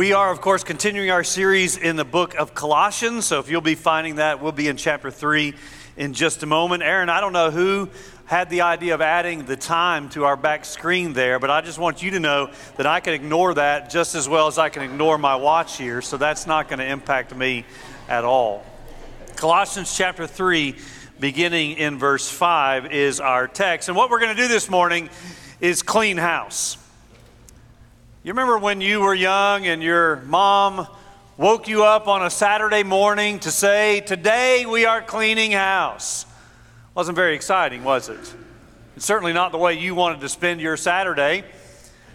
We are, of course, continuing our series in the book of Colossians. So if you'll be finding that, we'll be in chapter 3 in just a moment. Aaron, I don't know who had the idea of adding the time to our back screen there, but I just want you to know that I can ignore that just as well as I can ignore my watch here. So that's not going to impact me at all. Colossians chapter 3, beginning in verse 5, is our text. And what we're going to do this morning is clean house. You remember when you were young and your mom woke you up on a Saturday morning to say, Today we are cleaning house? Wasn't very exciting, was it? It's certainly not the way you wanted to spend your Saturday.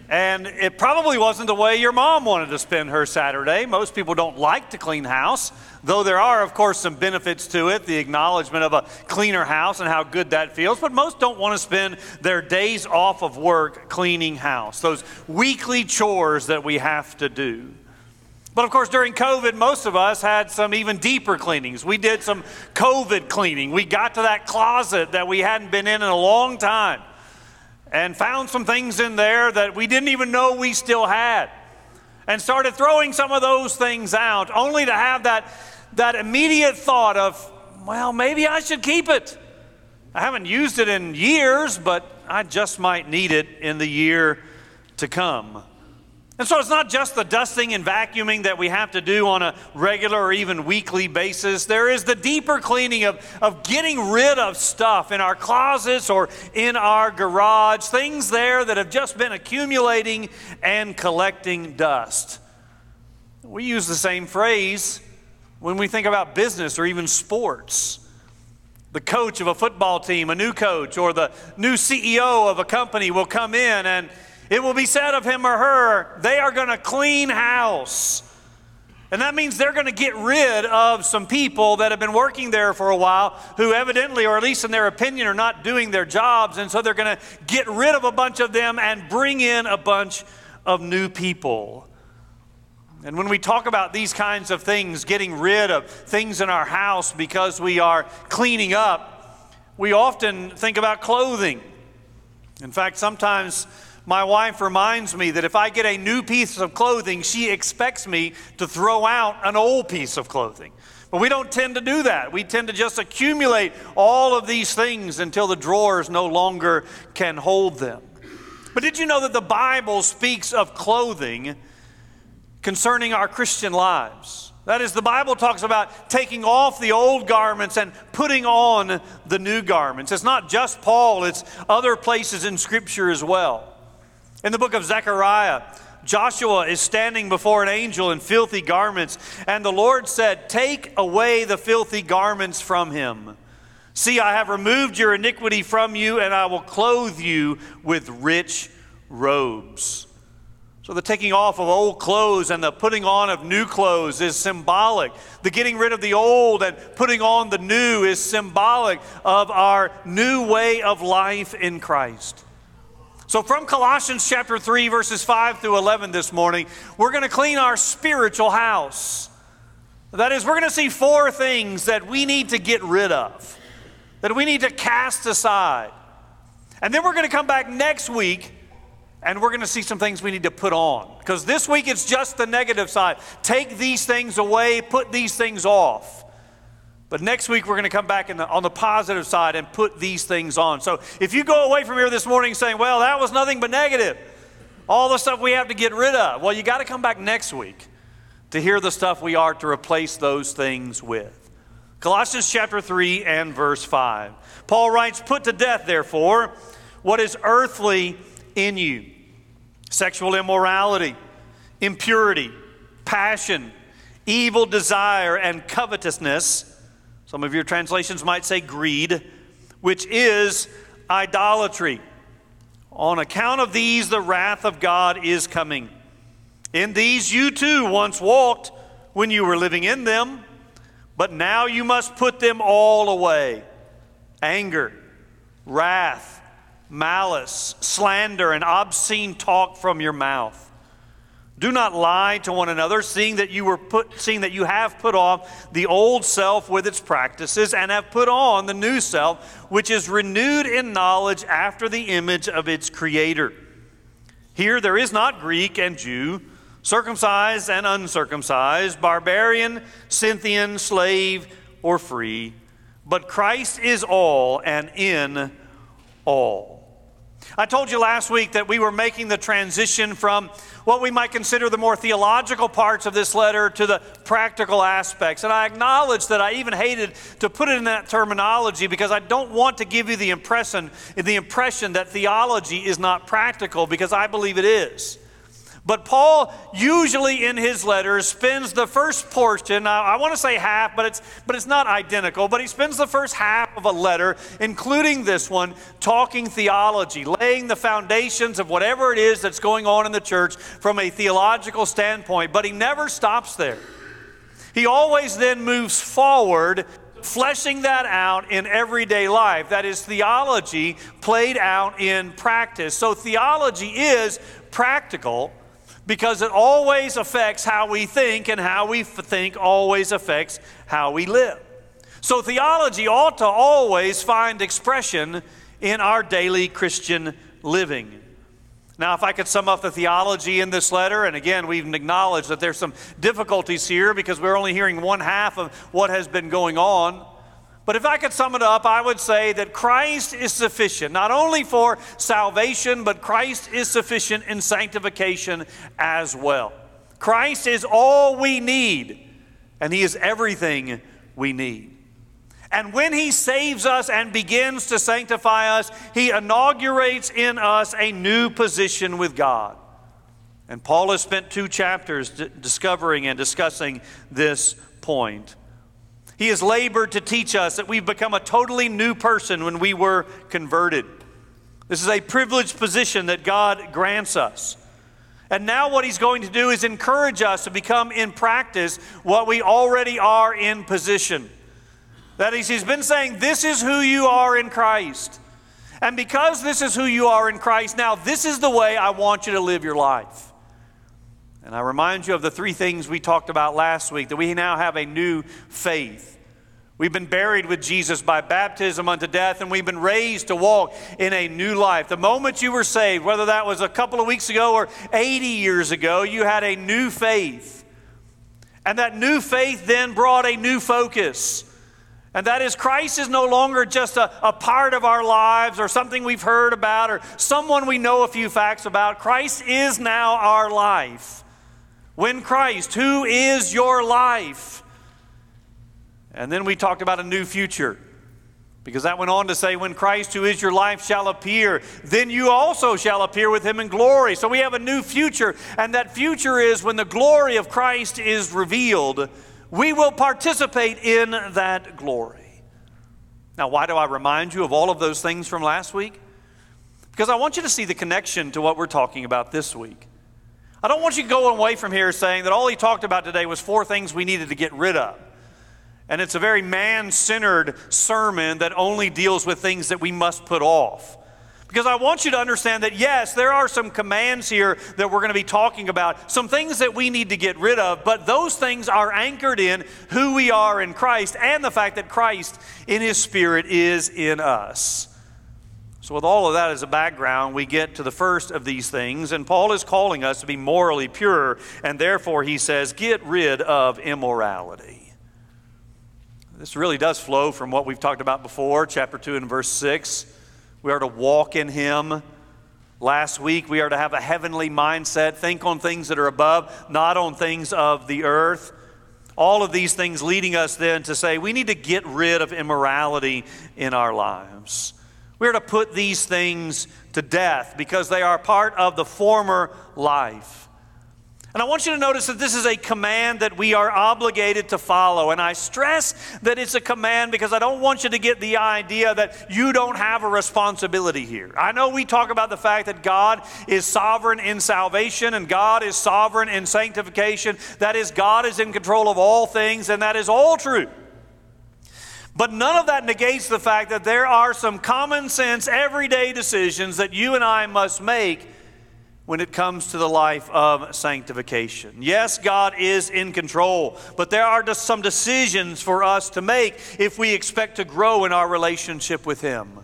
And it probably wasn't the way your mom wanted to spend her Saturday. Most people don't like to clean house, though there are, of course, some benefits to it the acknowledgement of a cleaner house and how good that feels. But most don't want to spend their days off of work cleaning house, those weekly chores that we have to do. But of course, during COVID, most of us had some even deeper cleanings. We did some COVID cleaning. We got to that closet that we hadn't been in in a long time and found some things in there that we didn't even know we still had and started throwing some of those things out only to have that, that immediate thought of well maybe i should keep it. I haven't used it in years but i just might need it in the year to come and so it's not just the dusting and vacuuming that we have to do on a regular or even weekly basis. There is the deeper cleaning of, of getting rid of stuff in our closets or in our garage, things there that have just been accumulating and collecting dust. We use the same phrase when we think about business or even sports. The coach of a football team, a new coach, or the new CEO of a company will come in and it will be said of him or her, they are going to clean house. And that means they're going to get rid of some people that have been working there for a while who evidently, or at least in their opinion, are not doing their jobs. And so they're going to get rid of a bunch of them and bring in a bunch of new people. And when we talk about these kinds of things, getting rid of things in our house because we are cleaning up, we often think about clothing. In fact, sometimes my wife reminds me that if I get a new piece of clothing, she expects me to throw out an old piece of clothing. But we don't tend to do that. We tend to just accumulate all of these things until the drawers no longer can hold them. But did you know that the Bible speaks of clothing concerning our Christian lives? That is, the Bible talks about taking off the old garments and putting on the new garments. It's not just Paul, it's other places in Scripture as well. In the book of Zechariah, Joshua is standing before an angel in filthy garments, and the Lord said, Take away the filthy garments from him. See, I have removed your iniquity from you, and I will clothe you with rich robes. So, the taking off of old clothes and the putting on of new clothes is symbolic. The getting rid of the old and putting on the new is symbolic of our new way of life in Christ. So, from Colossians chapter 3, verses 5 through 11 this morning, we're going to clean our spiritual house. That is, we're going to see four things that we need to get rid of, that we need to cast aside. And then we're going to come back next week and we're going to see some things we need to put on. Because this week it's just the negative side. Take these things away, put these things off. But next week, we're going to come back the, on the positive side and put these things on. So if you go away from here this morning saying, well, that was nothing but negative, all the stuff we have to get rid of, well, you got to come back next week to hear the stuff we are to replace those things with. Colossians chapter 3 and verse 5. Paul writes, Put to death, therefore, what is earthly in you sexual immorality, impurity, passion, evil desire, and covetousness some of your translations might say greed, which is idolatry. On account of these, the wrath of God is coming. In these you too once walked when you were living in them. But now you must put them all away anger, wrath, malice, slander, and obscene talk from your mouth. Do not lie to one another, seeing that you were put, seeing that you have put off the old self with its practices, and have put on the new self, which is renewed in knowledge after the image of its creator. Here there is not Greek and Jew, circumcised and uncircumcised, barbarian, Scythian, slave, or free, but Christ is all and in all. I told you last week that we were making the transition from what we might consider the more theological parts of this letter to the practical aspects. And I acknowledge that I even hated to put it in that terminology because I don't want to give you the impression, the impression that theology is not practical because I believe it is. But Paul usually in his letters spends the first portion, I want to say half, but it's, but it's not identical, but he spends the first half of a letter, including this one, talking theology, laying the foundations of whatever it is that's going on in the church from a theological standpoint. But he never stops there. He always then moves forward fleshing that out in everyday life. That is theology played out in practice. So theology is practical because it always affects how we think, and how we think always affects how we live. So, theology ought to always find expression in our daily Christian living. Now, if I could sum up the theology in this letter, and again, we've acknowledged that there's some difficulties here because we're only hearing one half of what has been going on. But if I could sum it up, I would say that Christ is sufficient, not only for salvation, but Christ is sufficient in sanctification as well. Christ is all we need, and He is everything we need. And when He saves us and begins to sanctify us, He inaugurates in us a new position with God. And Paul has spent two chapters d- discovering and discussing this point. He has labored to teach us that we've become a totally new person when we were converted. This is a privileged position that God grants us. And now, what he's going to do is encourage us to become in practice what we already are in position. That is, he's been saying, This is who you are in Christ. And because this is who you are in Christ, now this is the way I want you to live your life. And I remind you of the three things we talked about last week that we now have a new faith. We've been buried with Jesus by baptism unto death, and we've been raised to walk in a new life. The moment you were saved, whether that was a couple of weeks ago or 80 years ago, you had a new faith. And that new faith then brought a new focus. And that is, Christ is no longer just a, a part of our lives or something we've heard about or someone we know a few facts about. Christ is now our life. When Christ, who is your life? And then we talked about a new future. Because that went on to say, when Christ, who is your life, shall appear, then you also shall appear with him in glory. So we have a new future, and that future is when the glory of Christ is revealed, we will participate in that glory. Now, why do I remind you of all of those things from last week? Because I want you to see the connection to what we're talking about this week. I don't want you going away from here saying that all he talked about today was four things we needed to get rid of. And it's a very man centered sermon that only deals with things that we must put off. Because I want you to understand that, yes, there are some commands here that we're going to be talking about, some things that we need to get rid of, but those things are anchored in who we are in Christ and the fact that Christ in His Spirit is in us. So, with all of that as a background, we get to the first of these things, and Paul is calling us to be morally pure, and therefore he says, Get rid of immorality. This really does flow from what we've talked about before, chapter 2 and verse 6. We are to walk in him. Last week, we are to have a heavenly mindset, think on things that are above, not on things of the earth. All of these things leading us then to say we need to get rid of immorality in our lives. We're to put these things to death because they are part of the former life. And I want you to notice that this is a command that we are obligated to follow. And I stress that it's a command because I don't want you to get the idea that you don't have a responsibility here. I know we talk about the fact that God is sovereign in salvation and God is sovereign in sanctification. That is, God is in control of all things, and that is all true. But none of that negates the fact that there are some common sense, everyday decisions that you and I must make when it comes to the life of sanctification. Yes, God is in control, but there are just some decisions for us to make if we expect to grow in our relationship with Him.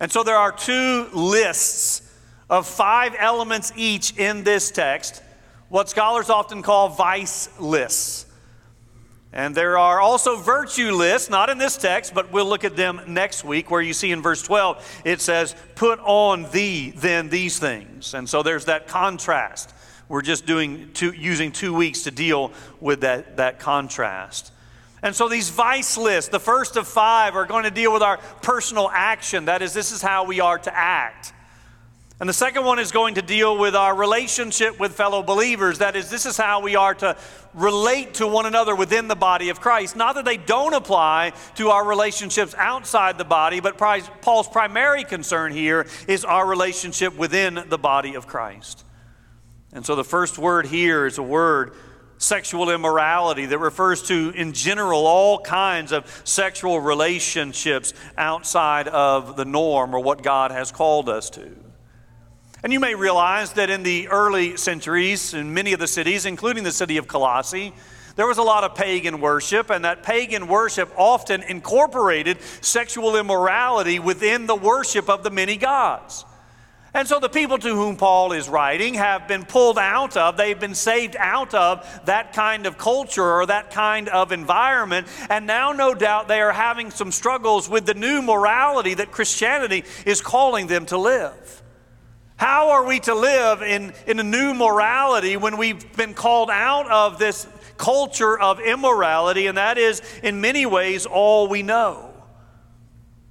And so there are two lists of five elements each in this text, what scholars often call vice lists. And there are also virtue lists, not in this text, but we'll look at them next week, where you see in verse 12, it says, Put on thee then these things. And so there's that contrast. We're just doing two, using two weeks to deal with that, that contrast. And so these vice lists, the first of five, are going to deal with our personal action. That is, this is how we are to act. And the second one is going to deal with our relationship with fellow believers. That is, this is how we are to relate to one another within the body of Christ. Not that they don't apply to our relationships outside the body, but Paul's primary concern here is our relationship within the body of Christ. And so the first word here is a word sexual immorality that refers to, in general, all kinds of sexual relationships outside of the norm or what God has called us to. And you may realize that in the early centuries, in many of the cities, including the city of Colossae, there was a lot of pagan worship, and that pagan worship often incorporated sexual immorality within the worship of the many gods. And so the people to whom Paul is writing have been pulled out of, they've been saved out of that kind of culture or that kind of environment. And now, no doubt, they are having some struggles with the new morality that Christianity is calling them to live. How are we to live in, in a new morality when we've been called out of this culture of immorality, and that is, in many ways, all we know?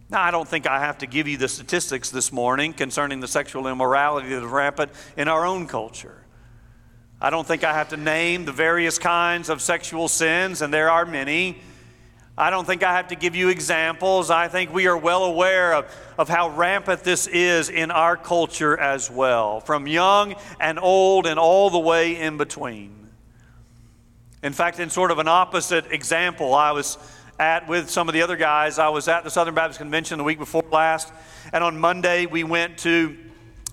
Now, I don't think I have to give you the statistics this morning concerning the sexual immorality that is rampant in our own culture. I don't think I have to name the various kinds of sexual sins, and there are many. I don't think I have to give you examples. I think we are well aware of, of how rampant this is in our culture as well, from young and old and all the way in between. In fact, in sort of an opposite example, I was at with some of the other guys. I was at the Southern Baptist Convention the week before last, and on Monday we went to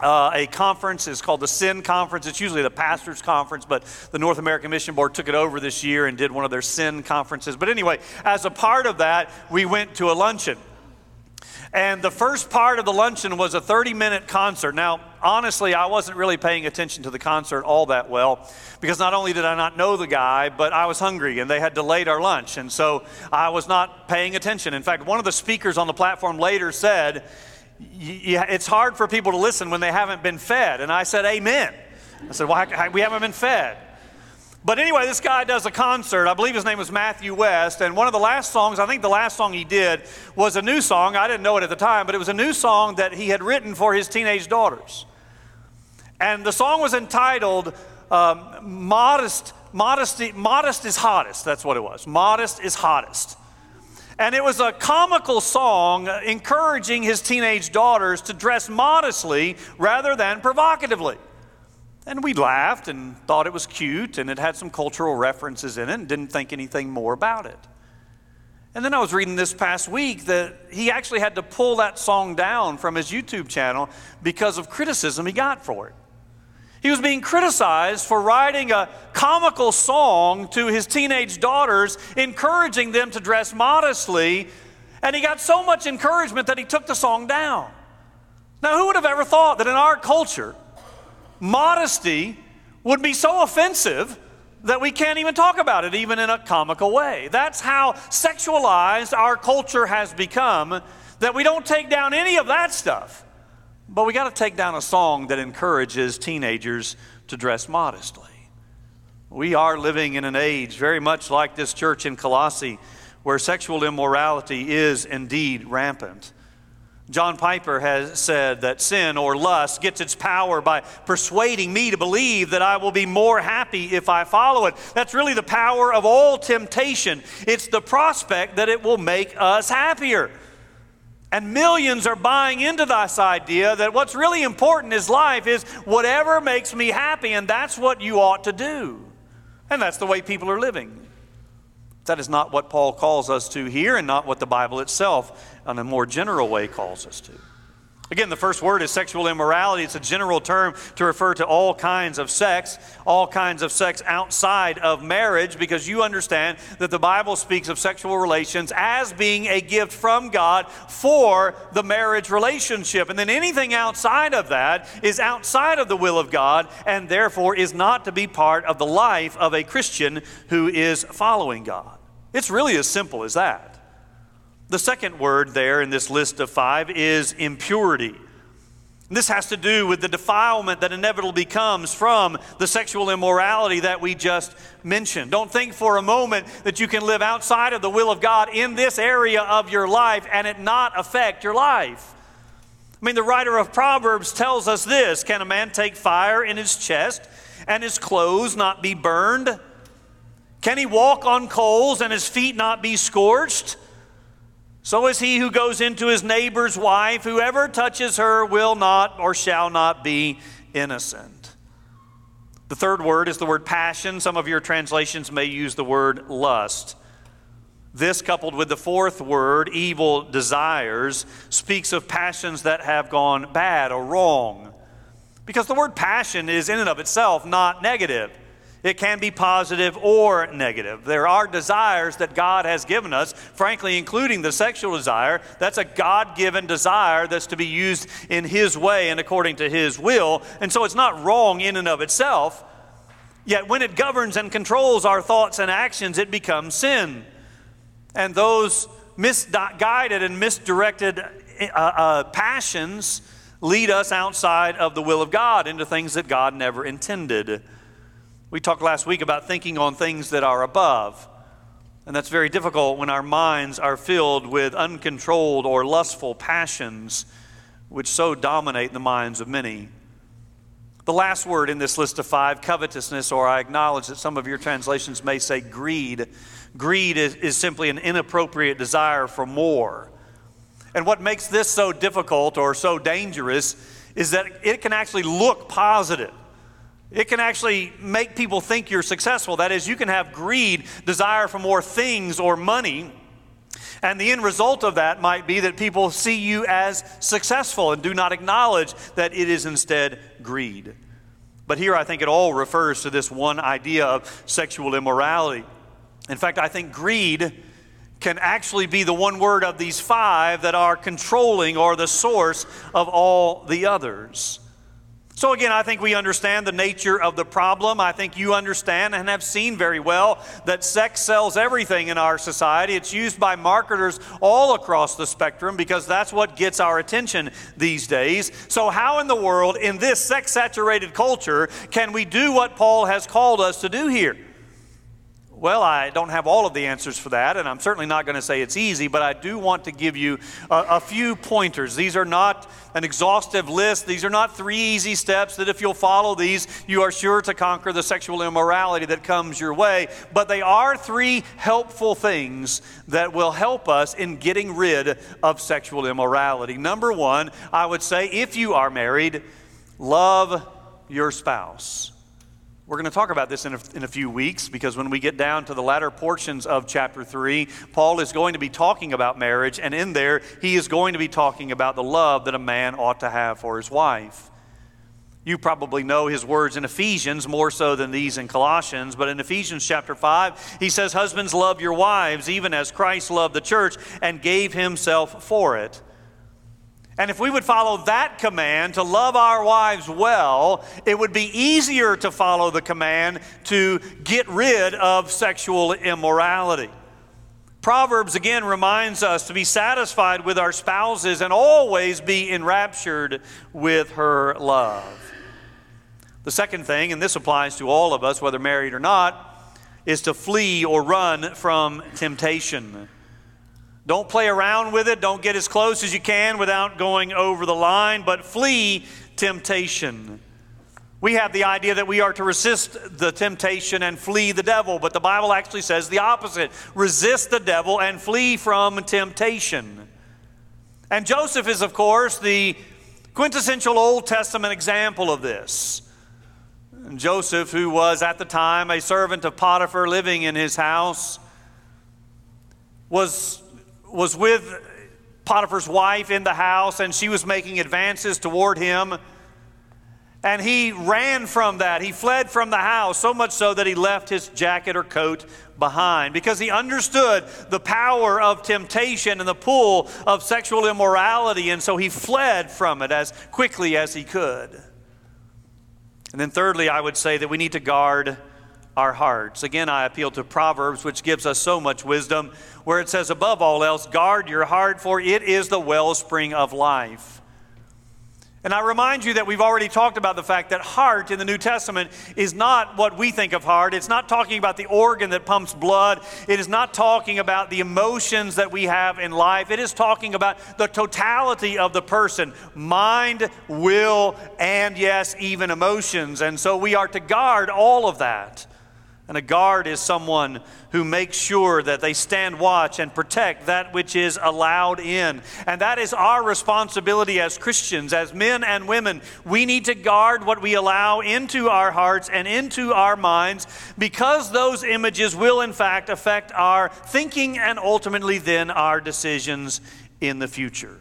uh, a conference. It's called the Send Conference. It's usually the pastor's conference, but the North American Mission Board took it over this year and did one of their Send conferences. But anyway, as a part of that, we went to a luncheon. And the first part of the luncheon was a 30 minute concert. Now, honestly, I wasn't really paying attention to the concert all that well because not only did I not know the guy, but I was hungry and they had delayed our lunch. And so I was not paying attention. In fact, one of the speakers on the platform later said, it's hard for people to listen when they haven't been fed. And I said, Amen. I said, well, we haven't been fed. But anyway, this guy does a concert. I believe his name was Matthew West. And one of the last songs, I think the last song he did, was a new song. I didn't know it at the time, but it was a new song that he had written for his teenage daughters. And the song was entitled um, Modest, Modesty, Modest is Hottest. That's what it was. Modest is Hottest. And it was a comical song encouraging his teenage daughters to dress modestly rather than provocatively. And we laughed and thought it was cute and it had some cultural references in it and didn't think anything more about it. And then I was reading this past week that he actually had to pull that song down from his YouTube channel because of criticism he got for it. He was being criticized for writing a comical song to his teenage daughters, encouraging them to dress modestly. And he got so much encouragement that he took the song down. Now, who would have ever thought that in our culture, modesty would be so offensive that we can't even talk about it, even in a comical way? That's how sexualized our culture has become that we don't take down any of that stuff. But we got to take down a song that encourages teenagers to dress modestly. We are living in an age very much like this church in Colossae where sexual immorality is indeed rampant. John Piper has said that sin or lust gets its power by persuading me to believe that I will be more happy if I follow it. That's really the power of all temptation. It's the prospect that it will make us happier. And millions are buying into this idea that what's really important in life is whatever makes me happy, and that's what you ought to do. And that's the way people are living. That is not what Paul calls us to here, and not what the Bible itself, in a more general way, calls us to. Again, the first word is sexual immorality. It's a general term to refer to all kinds of sex, all kinds of sex outside of marriage, because you understand that the Bible speaks of sexual relations as being a gift from God for the marriage relationship. And then anything outside of that is outside of the will of God and therefore is not to be part of the life of a Christian who is following God. It's really as simple as that. The second word there in this list of five is impurity. This has to do with the defilement that inevitably comes from the sexual immorality that we just mentioned. Don't think for a moment that you can live outside of the will of God in this area of your life and it not affect your life. I mean, the writer of Proverbs tells us this Can a man take fire in his chest and his clothes not be burned? Can he walk on coals and his feet not be scorched? So is he who goes into his neighbor's wife. Whoever touches her will not or shall not be innocent. The third word is the word passion. Some of your translations may use the word lust. This, coupled with the fourth word, evil desires, speaks of passions that have gone bad or wrong. Because the word passion is, in and of itself, not negative. It can be positive or negative. There are desires that God has given us, frankly, including the sexual desire. That's a God given desire that's to be used in His way and according to His will. And so it's not wrong in and of itself. Yet when it governs and controls our thoughts and actions, it becomes sin. And those misguided and misdirected uh, uh, passions lead us outside of the will of God into things that God never intended. We talked last week about thinking on things that are above. And that's very difficult when our minds are filled with uncontrolled or lustful passions, which so dominate the minds of many. The last word in this list of five, covetousness, or I acknowledge that some of your translations may say greed. Greed is, is simply an inappropriate desire for more. And what makes this so difficult or so dangerous is that it can actually look positive. It can actually make people think you're successful. That is, you can have greed, desire for more things or money. And the end result of that might be that people see you as successful and do not acknowledge that it is instead greed. But here I think it all refers to this one idea of sexual immorality. In fact, I think greed can actually be the one word of these five that are controlling or the source of all the others. So, again, I think we understand the nature of the problem. I think you understand and have seen very well that sex sells everything in our society. It's used by marketers all across the spectrum because that's what gets our attention these days. So, how in the world, in this sex saturated culture, can we do what Paul has called us to do here? Well, I don't have all of the answers for that, and I'm certainly not going to say it's easy, but I do want to give you a, a, few pointers. These are not an exhaustive list. These are not three easy steps that if you'll follow these, you are sure to conquer the sexual immorality that comes your way. But they are three helpful things that will help us in getting rid of sexual immorality. Number one, I would say if you are married, love your spouse. We're going to talk about this in a, in a, few weeks because when we get down to the latter portions of chapter 3, Paul is going to be talking about marriage, and in there, he is going to be talking about the love that a man ought to have for his wife. You probably know his words in Ephesians more so than these in Colossians, but in Ephesians chapter 5, he says, Husbands, love your wives, even as Christ loved the church and gave himself for it and if we would follow that command to love our wives well, it would be easier to follow the command to get rid of sexual immorality. Proverbs again reminds us to be satisfied with our spouses and always be enraptured with her love. The second thing, and this applies to all of us, whether married or not, is to flee or run from temptation. Don't play around with it. Don't get as close as you can without going over the line, but flee temptation. We have the idea that we are to resist the temptation and flee the devil, but the Bible actually says the opposite resist the devil and flee from temptation. And Joseph is, of course, the quintessential Old Testament example of this. Joseph, who was at the time a servant of Potiphar living in his house, was, was with Potiphar's wife in the house, and she was making advances toward him. And he ran from that. He fled from the house, so much so that he left his jacket or coat behind because he understood the power of temptation and the pull of sexual immorality. And so he fled from it as quickly as he could. And then, thirdly, I would say that we need to guard our hearts. Again, I appeal to Proverbs, which gives us so much wisdom, where it says, above all else, guard your heart, for it is the wellspring of life. And I remind you that we've already talked about the fact that heart in the New Testament is not what we think of heart. It's not talking about the organ that pumps blood. It is not talking about the emotions that we have in life. It is talking about the totality of the person mind, will, and yes, even emotions. And so we are to guard all of that. And a guard is someone who makes sure that they stand watch and protect that which is allowed in. And that is our responsibility as Christians, as men and women. We need to guard what we allow into our hearts and into our minds because those images will, in fact, affect our thinking and ultimately then our decisions in the future.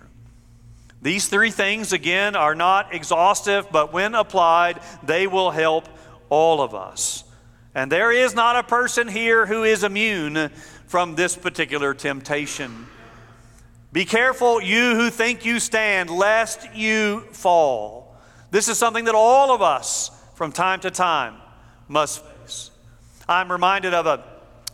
These three things, again, are not exhaustive, but when applied, they will help all of us. And there is not a person here who is immune from this particular temptation. Be careful, you who think you stand, lest you fall. This is something that all of us, from time to time, must face. I'm reminded of a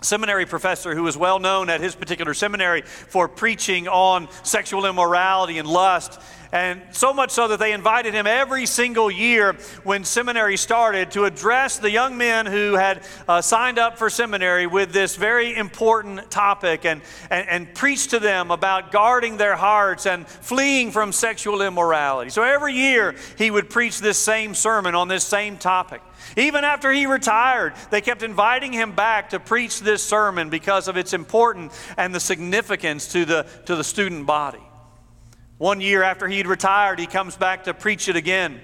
seminary professor who was well known at his particular seminary for preaching on sexual immorality and lust. And so much so that they invited him every single year when seminary started to address the young men who had uh, signed up for seminary with this very important topic and, and, and preach to them about guarding their hearts and fleeing from sexual immorality. So every year he would preach this same sermon on this same topic. Even after he retired, they kept inviting him back to preach this sermon because of its importance and the significance to the, to the student body. One year after he'd retired, he comes back to preach it again.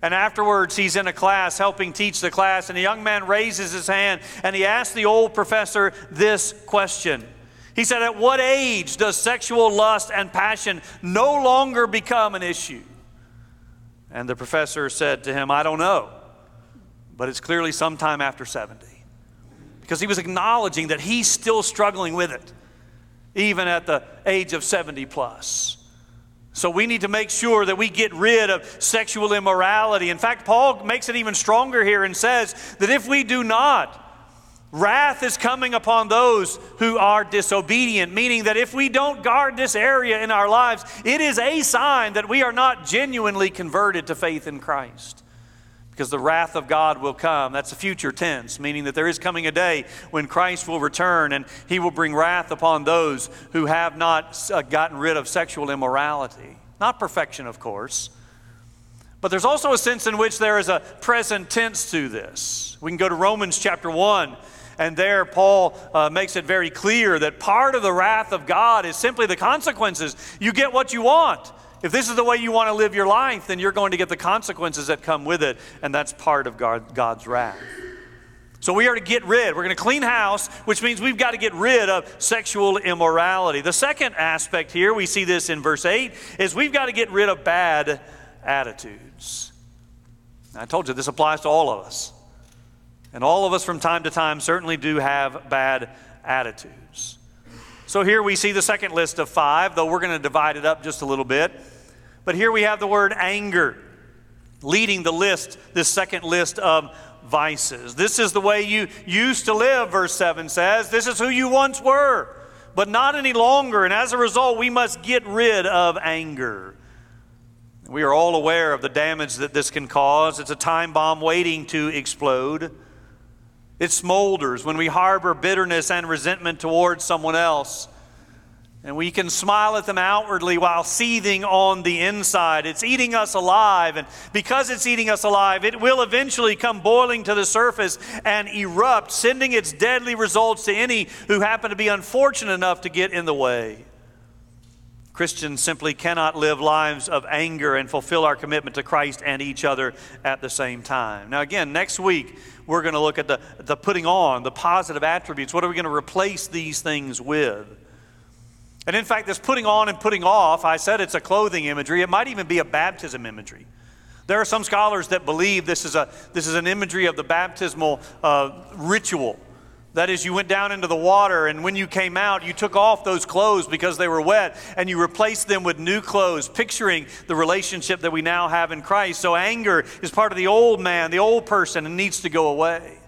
And afterwards, he's in a class helping teach the class, and a young man raises his hand and he asks the old professor this question. He said, At what age does sexual lust and passion no longer become an issue? And the professor said to him, I don't know but it's clearly sometime after 70. Because he was acknowledging that he's still struggling with it, even at the age of 70 plus. So we need to make sure that we get rid of sexual immorality. In fact, Paul makes it even stronger here and says that if we do not, Wrath is coming upon those who are disobedient, meaning that if we don't guard this area in our lives, it is a sign that we are not genuinely converted to faith in Christ because the wrath of God will come. That's a future tense, meaning that there is coming a day when Christ will return and he will bring wrath upon those who have not uh, gotten rid of sexual immorality. Not perfection, of course. But there's also a sense in which there is a present tense to this. We can go to Romans chapter 1, and there Paul uh, makes it very clear that part of the wrath of God is simply the consequences. You get what you want. If this is the way you want to live your life, then you're going to get the consequences that come with it, and that's part of God, God's wrath. So we are to get rid. We're going to clean house, which means we've got to get rid of sexual immorality. The second aspect here, we see this in verse 8, is we've got to get rid of bad attitudes. I told you this applies to all of us. And all of us from time to time certainly do have bad attitudes. So here we see the second list of five, though we're going to divide it up just a little bit. But here we have the word anger leading the list, this second list of vices. This is the way you used to live, verse 7 says. This is who you once were, but not any longer. And as a result, we must get rid of anger. We are all aware of the damage that this can cause. It's a time bomb waiting to explode. It smolders when we harbor bitterness and resentment towards someone else. And we can smile at them outwardly while seething on the inside. It's eating us alive. And because it's eating us alive, it will eventually come boiling to the surface and erupt, sending its deadly results to any who happen to be unfortunate enough to get in the way. Christians simply cannot live lives of anger and fulfill our commitment to Christ and each other at the same time. Now, again, next week, we're going to look at the, the putting on, the positive attributes. What are we going to replace these things with? And in fact, this putting on and putting off, I said it's a clothing imagery. It might even be a baptism imagery. There are some scholars that believe this is, a, this is an imagery of the baptismal uh, ritual. That is, you went down into the water, and when you came out, you took off those clothes because they were wet, and you replaced them with new clothes, picturing the relationship that we now have in Christ. So, anger is part of the old man, the old person, and needs to go away.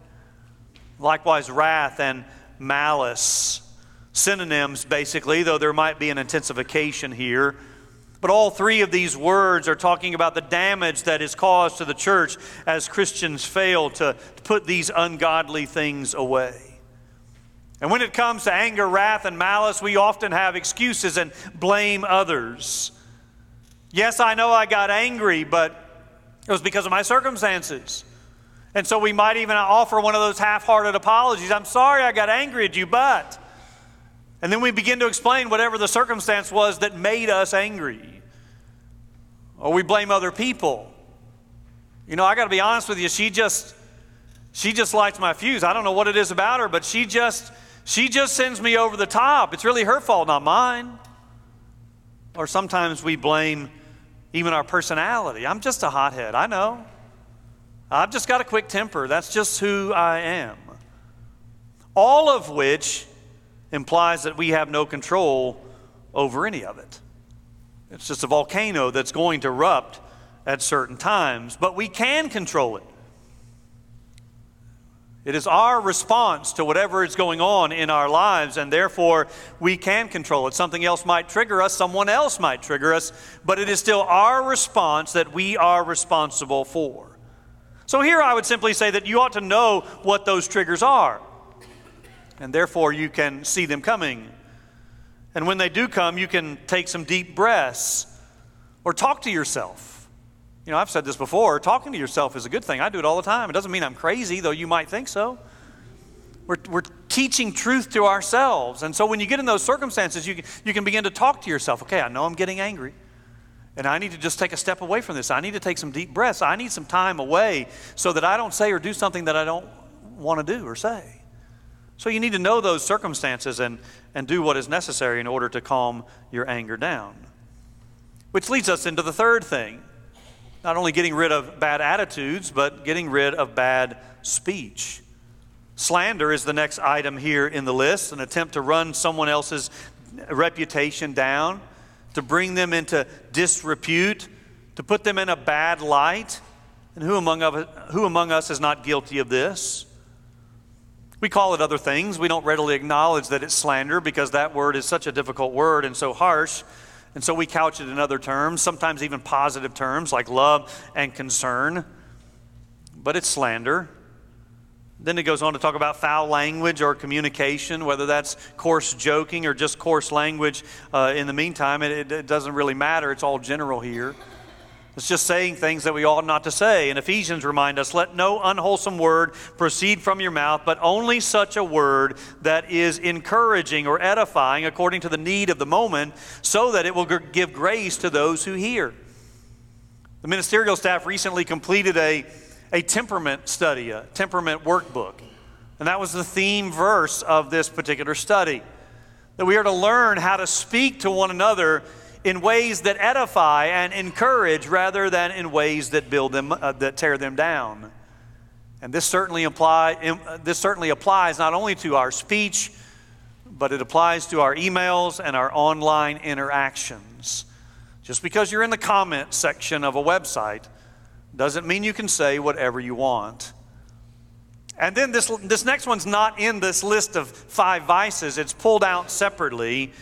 Likewise, wrath and malice. Synonyms, basically, though there might be an intensification here. But all three of these words are talking about the damage that is caused to the church as Christians fail to put these ungodly things away. And when it comes to anger, wrath, and malice, we often have excuses and blame others. Yes, I know I got angry, but it was because of my circumstances. And so we might even offer one of those half hearted apologies. I'm sorry I got angry at you, but. And then we begin to explain whatever the circumstance was that made us angry. Or we blame other people. You know, I got to be honest with you, she just she just lights my fuse. I don't know what it is about her, but she just she just sends me over the top. It's really her fault, not mine. Or sometimes we blame even our personality. I'm just a hothead. I know. I've just got a quick temper. That's just who I am. All of which implies that we have no control over any of it. It's just a volcano that's going to erupt at certain times, but we can control it. It is our response to whatever is going on in our lives, and therefore we can control it. Something else might trigger us, someone else might trigger us, but it is still our response that we are responsible for. So here I would simply say that you ought to know what those triggers are. And therefore you can see them coming. And when they do come, you can take some deep breaths or talk to yourself. You know, I've said this before talking to yourself is a good thing. I do it all the time. It doesn't mean I'm crazy, though you might think so. We're, we're teaching truth to ourselves. And so when you get in those circumstances, you can, you can begin to talk to yourself. Okay, I know I'm getting angry. And I need to just take a step away from this. I need to take some deep breaths. I need some time away so that I don't say or do something that I don't want to do or say. So you need to know those circumstances and, and do what is necessary in order to calm your anger down. Which leads us into the third thing not only getting rid of bad attitudes, but getting rid of bad speech. Slander is the next item here in the list, an attempt to run someone else's reputation down to bring them into disrepute, to put them in a bad light. And who among, us, who among us is not guilty of this? We call it other things. We don't readily acknowledge that it's slander because that word is such a difficult word and so harsh. And so we couch it in other terms, sometimes even positive terms like love and concern. But it's slander. Then it goes on to talk about foul language or communication, whether that's coarse joking or just coarse language. Uh, in the meantime, it, it, doesn't really matter. It's all general here. It's just saying things that we ought not to say. And Ephesians remind us let no unwholesome word proceed from your mouth, but only such a word that is encouraging or edifying according to the need of the moment, so that it will give grace to those who hear. The ministerial staff recently completed a a temperament study, a temperament workbook. And that was the theme verse of this particular study. That we are to learn how to speak to one another in ways that edify and encourage rather than in ways that build them, uh, that tear them down. And this certainly, apply, this certainly applies not only to our speech, but it applies to our emails and our online interactions. Just because you're in the comment section of a website doesn't mean you can say whatever you want. And then this, this next one's not in this list of five vices, it's pulled out separately.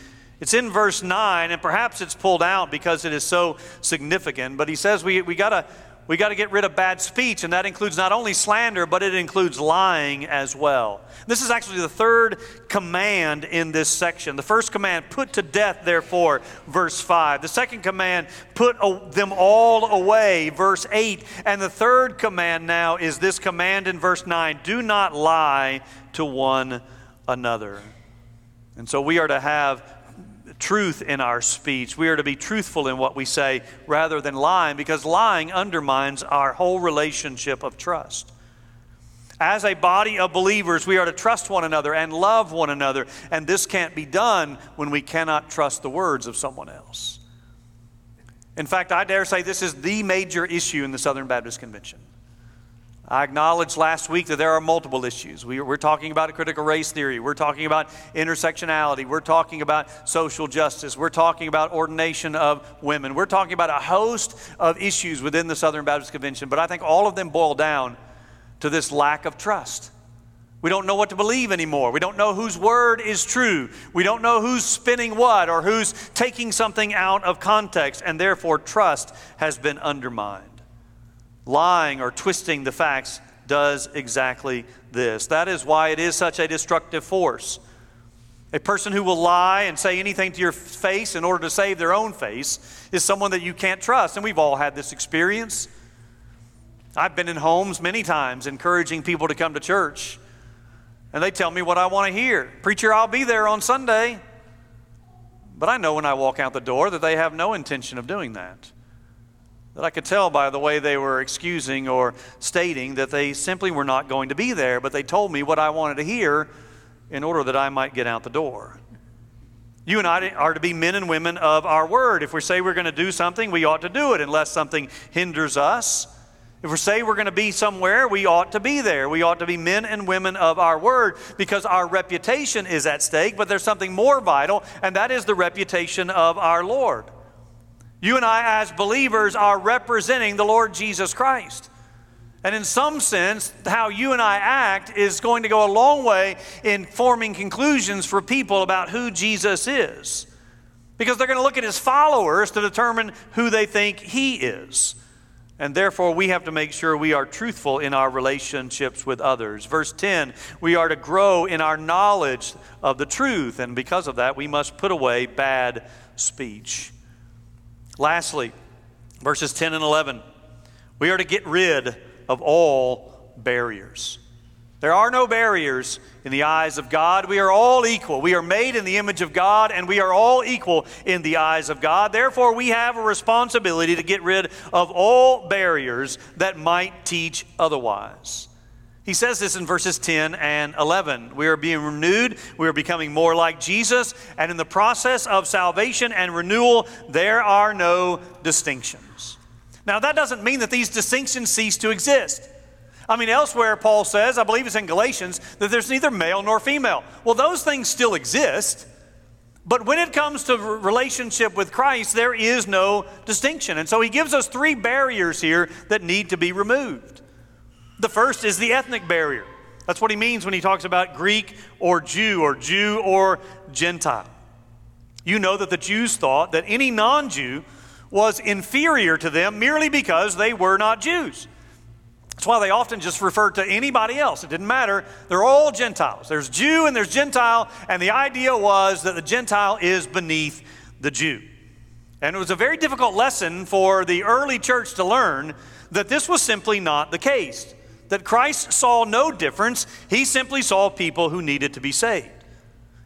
It's in verse 9, and perhaps it's pulled out because it is so significant. But he says we, we got to we got to get rid of bad speech, and that includes not only slander, but it includes lying as well. This is actually the third command in this section. The first command, put to death, therefore, verse 5. The second command, put them all away, verse 8. And the third command now is this command in verse 9 do not lie to one another. And so we are to have truth in our speech. We are to be truthful in what we say rather than lying because lying undermines our whole relationship of trust. As a body of believers, we are to trust one another and love one another. And this can't be done when we cannot trust the words of someone else. In fact, I dare say this is the major issue in the Southern Baptist Convention. I acknowledged last week that there are multiple issues. We, are talking about a critical race theory. We're talking about intersectionality. We're talking about social justice. We're talking about ordination of women. We're talking about a host of issues within the Southern Baptist Convention. But I think all of them boil down to this lack of trust. We don't know what to believe anymore. We don't know whose word is true. We don't know who's spinning what or who's taking something out of context, and therefore trust has been undermined lying or twisting the facts does exactly this. That is why it is such a destructive force. A person who will lie and say anything to your face in order to save their own face is someone that you can't trust. And we've all had this experience. I've been in homes many times encouraging people to come to church, and they tell me what I want to hear. Preacher, I'll be there on Sunday. But I know when I walk out the door that they have no intention of doing that that I could tell by the way they were excusing or stating that they simply were not going to be there, but they told me what I wanted to hear in order that I might get out the door. You and I are to be men and women of our word. If we say we're going to do something, we ought to do it unless something hinders us. If we say we're going to be somewhere, we ought to be there. We ought to be men and women of our word because our reputation is at stake, but there's something more vital, and that is the reputation of our Lord. You and I, as believers, are representing the Lord Jesus Christ. And in some sense, how you and I act is going to go a long way in forming conclusions for people about who Jesus is. Because they're going to look at his followers to determine who they think he is. And therefore, we have to make sure we are truthful in our relationships with others. Verse 10 we are to grow in our knowledge of the truth. And because of that, we must put away bad speech. Lastly, verses 10 and 11, we are to get rid of all barriers. There are no barriers in the eyes of God. We are all equal. We are made in the image of God, and we are all equal in the eyes of God. Therefore, we have a responsibility to get rid of all barriers that might teach otherwise. He says this in verses 10 and 11. We are being renewed, we are becoming more like Jesus, and in the process of salvation and renewal, there are no distinctions. Now, that doesn't mean that these distinctions cease to exist. I mean, elsewhere, Paul says, I believe it's in Galatians, that there's neither male nor female. Well, those things still exist. But when it comes to relationship with Christ, there is no distinction. And so he gives us three barriers here that need to be removed. The first is the ethnic barrier. That's what he means when he talks about Greek or Jew or Jew or Gentile. You know that the Jews thought that any non Jew was inferior to them merely because they were not Jews. That's why they often just referred to anybody else. It didn't matter. They're all Gentiles. There's Jew and there's Gentile, and the idea was that the Gentile is beneath the Jew. And it was a very difficult lesson for the early church to learn that this was simply not the case that Christ saw no difference. He simply saw people who needed to be saved.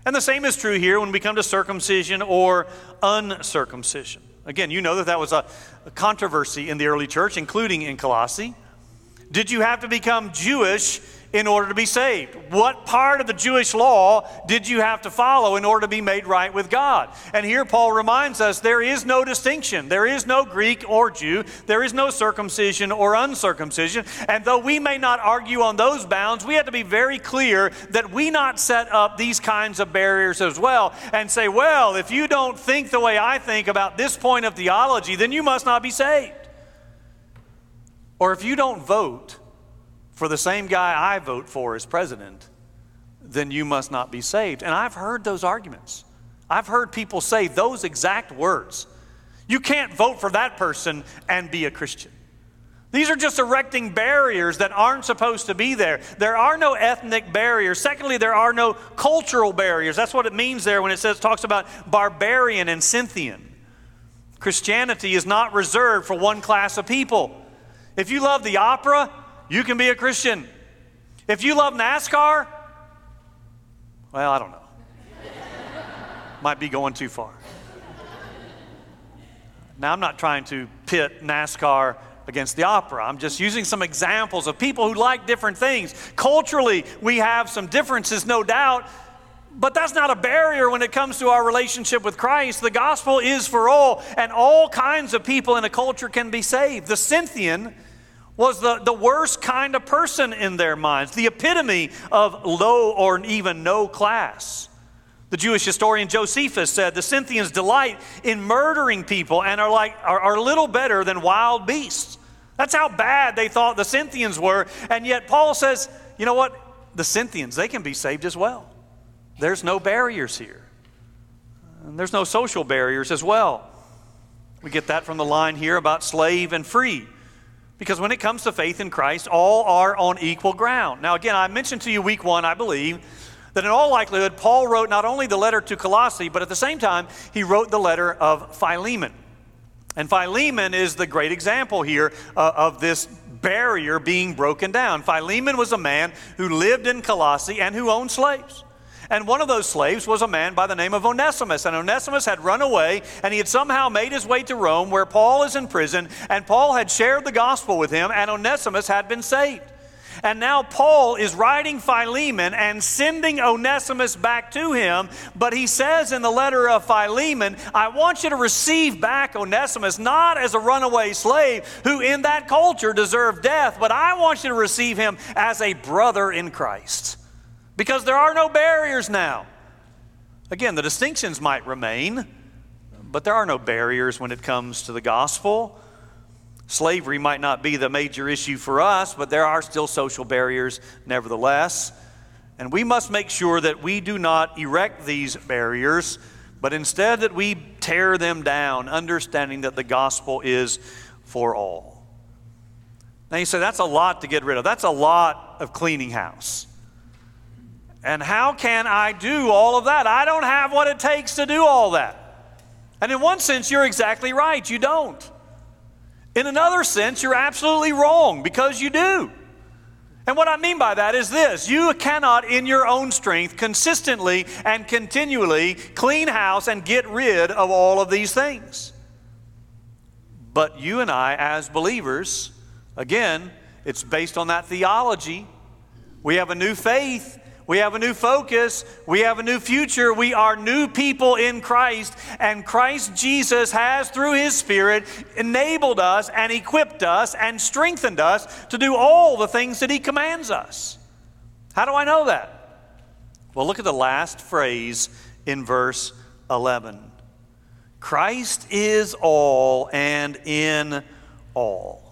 And the same is true here when we come to circumcision or uncircumcision. Again, you know that that was a, controversy in the early church, including in Colossae. Did you have to become Jewish in order to be saved? What part of the Jewish law did you have to follow in order to be made right with God? And here Paul reminds us there is no distinction. There is no Greek or Jew. There is no circumcision or uncircumcision. And though we may not argue on those bounds, we have to be very clear that we not set up these kinds of barriers as well and say, well, if you don't think the way I think about this point of theology, then you must not be saved. Or if you don't vote, for the same guy I vote for as president, then you must not be saved. And I've heard those arguments. I've heard people say those exact words. You can't vote for that person and be a Christian. These are just erecting barriers that aren't supposed to be there. There are no ethnic barriers. Secondly, there are no cultural barriers. That's what it means there when it says talks about barbarian and Scythian. Christianity is not reserved for one class of people. If you love the opera, you can be a Christian. If you love NASCAR, well, I don't know. Might be going too far. Now, I'm not trying to pit NASCAR against the opera. I'm just using some examples of people who like different things. Culturally, we have some differences, no doubt, but that's not a barrier when it comes to our relationship with Christ. The gospel is for all, and all kinds of people in a culture can be saved. The Scythian was the, the worst kind of person in their minds, the epitome of low or even no class. The Jewish historian Josephus said the Scythians delight in murdering people and are like are, are little better than wild beasts. That's how bad they thought the Scythians were. And yet Paul says, you know what? The Scythians, they can be saved as well. There's no barriers here. And there's no social barriers as well. We get that from the line here about slave and free. Because when it comes to faith in Christ, all are on equal ground. Now, again, I mentioned to you week one, I believe, that in all likelihood, Paul wrote not only the letter to Colossae, but at the same time, he wrote the letter of Philemon. And Philemon is the great example here uh, of this barrier being broken down. Philemon was a man who lived in Colossae and who owned slaves. And one of those slaves was a man by the name of Onesimus. And Onesimus had run away and he had somehow made his way to Rome where Paul is in prison. And Paul had shared the gospel with him and Onesimus had been saved. And now Paul is writing Philemon and sending Onesimus back to him. But he says in the letter of Philemon, I want you to receive back Onesimus not as a runaway slave who in that culture deserved death, but I want you to receive him as a brother in Christ because there are no barriers now. Again, the distinctions might remain, but there are no barriers when it comes to the gospel. Slavery might not be the major issue for us, but there are still social barriers nevertheless. And we must make sure that we do not erect these barriers, but instead that we tear them down, understanding that the gospel is for all. Now you say, that's a lot to get rid of. That's a lot of cleaning house. And how can I do all of that? I don't have what it takes to do all that. And in one sense, you're exactly right, you don't. In another sense, you're absolutely wrong because you do. And what I mean by that is this you cannot, in your own strength, consistently and continually clean house and get rid of all of these things. But you and I, as believers, again, it's based on that theology. We have a new faith we have a new focus. We have a new future. We are new people in Christ. And Christ Jesus has, through His Spirit, enabled us and equipped us and strengthened us to do all the things that He commands us. How do I know that? Well, look at the last phrase in verse 11 Christ is all and in all.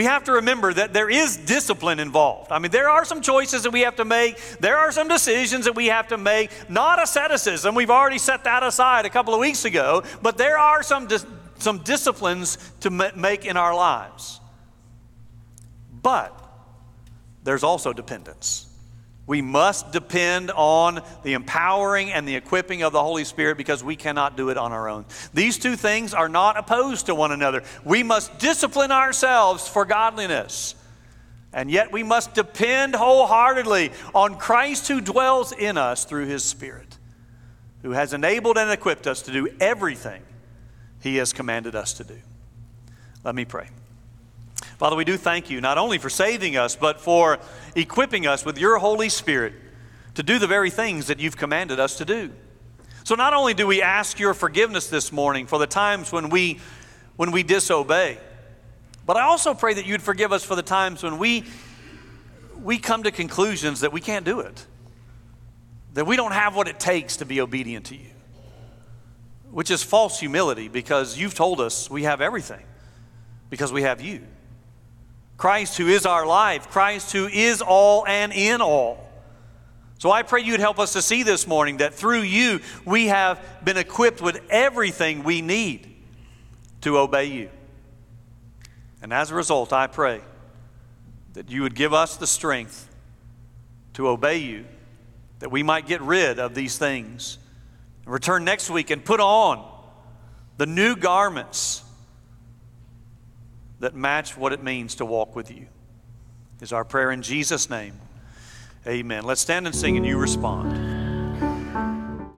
We have to remember that there is discipline involved. I mean, there are some choices that we have to make. There are some decisions that we have to make. Not asceticism. We've already set that aside a couple of weeks ago. But there are some, dis- some disciplines to make in our lives. But there's also dependence. We must depend on the empowering and the equipping of the Holy Spirit because we cannot do it on our own. These two things are not opposed to one another. We must discipline ourselves for godliness. And yet we must depend wholeheartedly on Christ who dwells in us through his Spirit, who has enabled and equipped us to do everything he has commanded us to do. Let me pray. Father, we do thank you not only for saving us, but for equipping us with your Holy Spirit to do the very things that you've commanded us to do. So not only do we ask your forgiveness this morning for the times when we when we disobey, but I also pray that you'd forgive us for the times when we we come to conclusions that we can't do it. That we don't have what it takes to be obedient to you. Which is false humility because you've told us we have everything because we have you. Christ who is our life, Christ who is all and in all. So I pray you'd help us to see this morning that through you we have been equipped with everything we need to obey you. And as a result, I pray that you would give us the strength to obey you, that we might get rid of these things and return next week and put on the new garments that match what it means to walk with you. Is our prayer in Jesus' name. Amen. Let's stand and sing and you respond.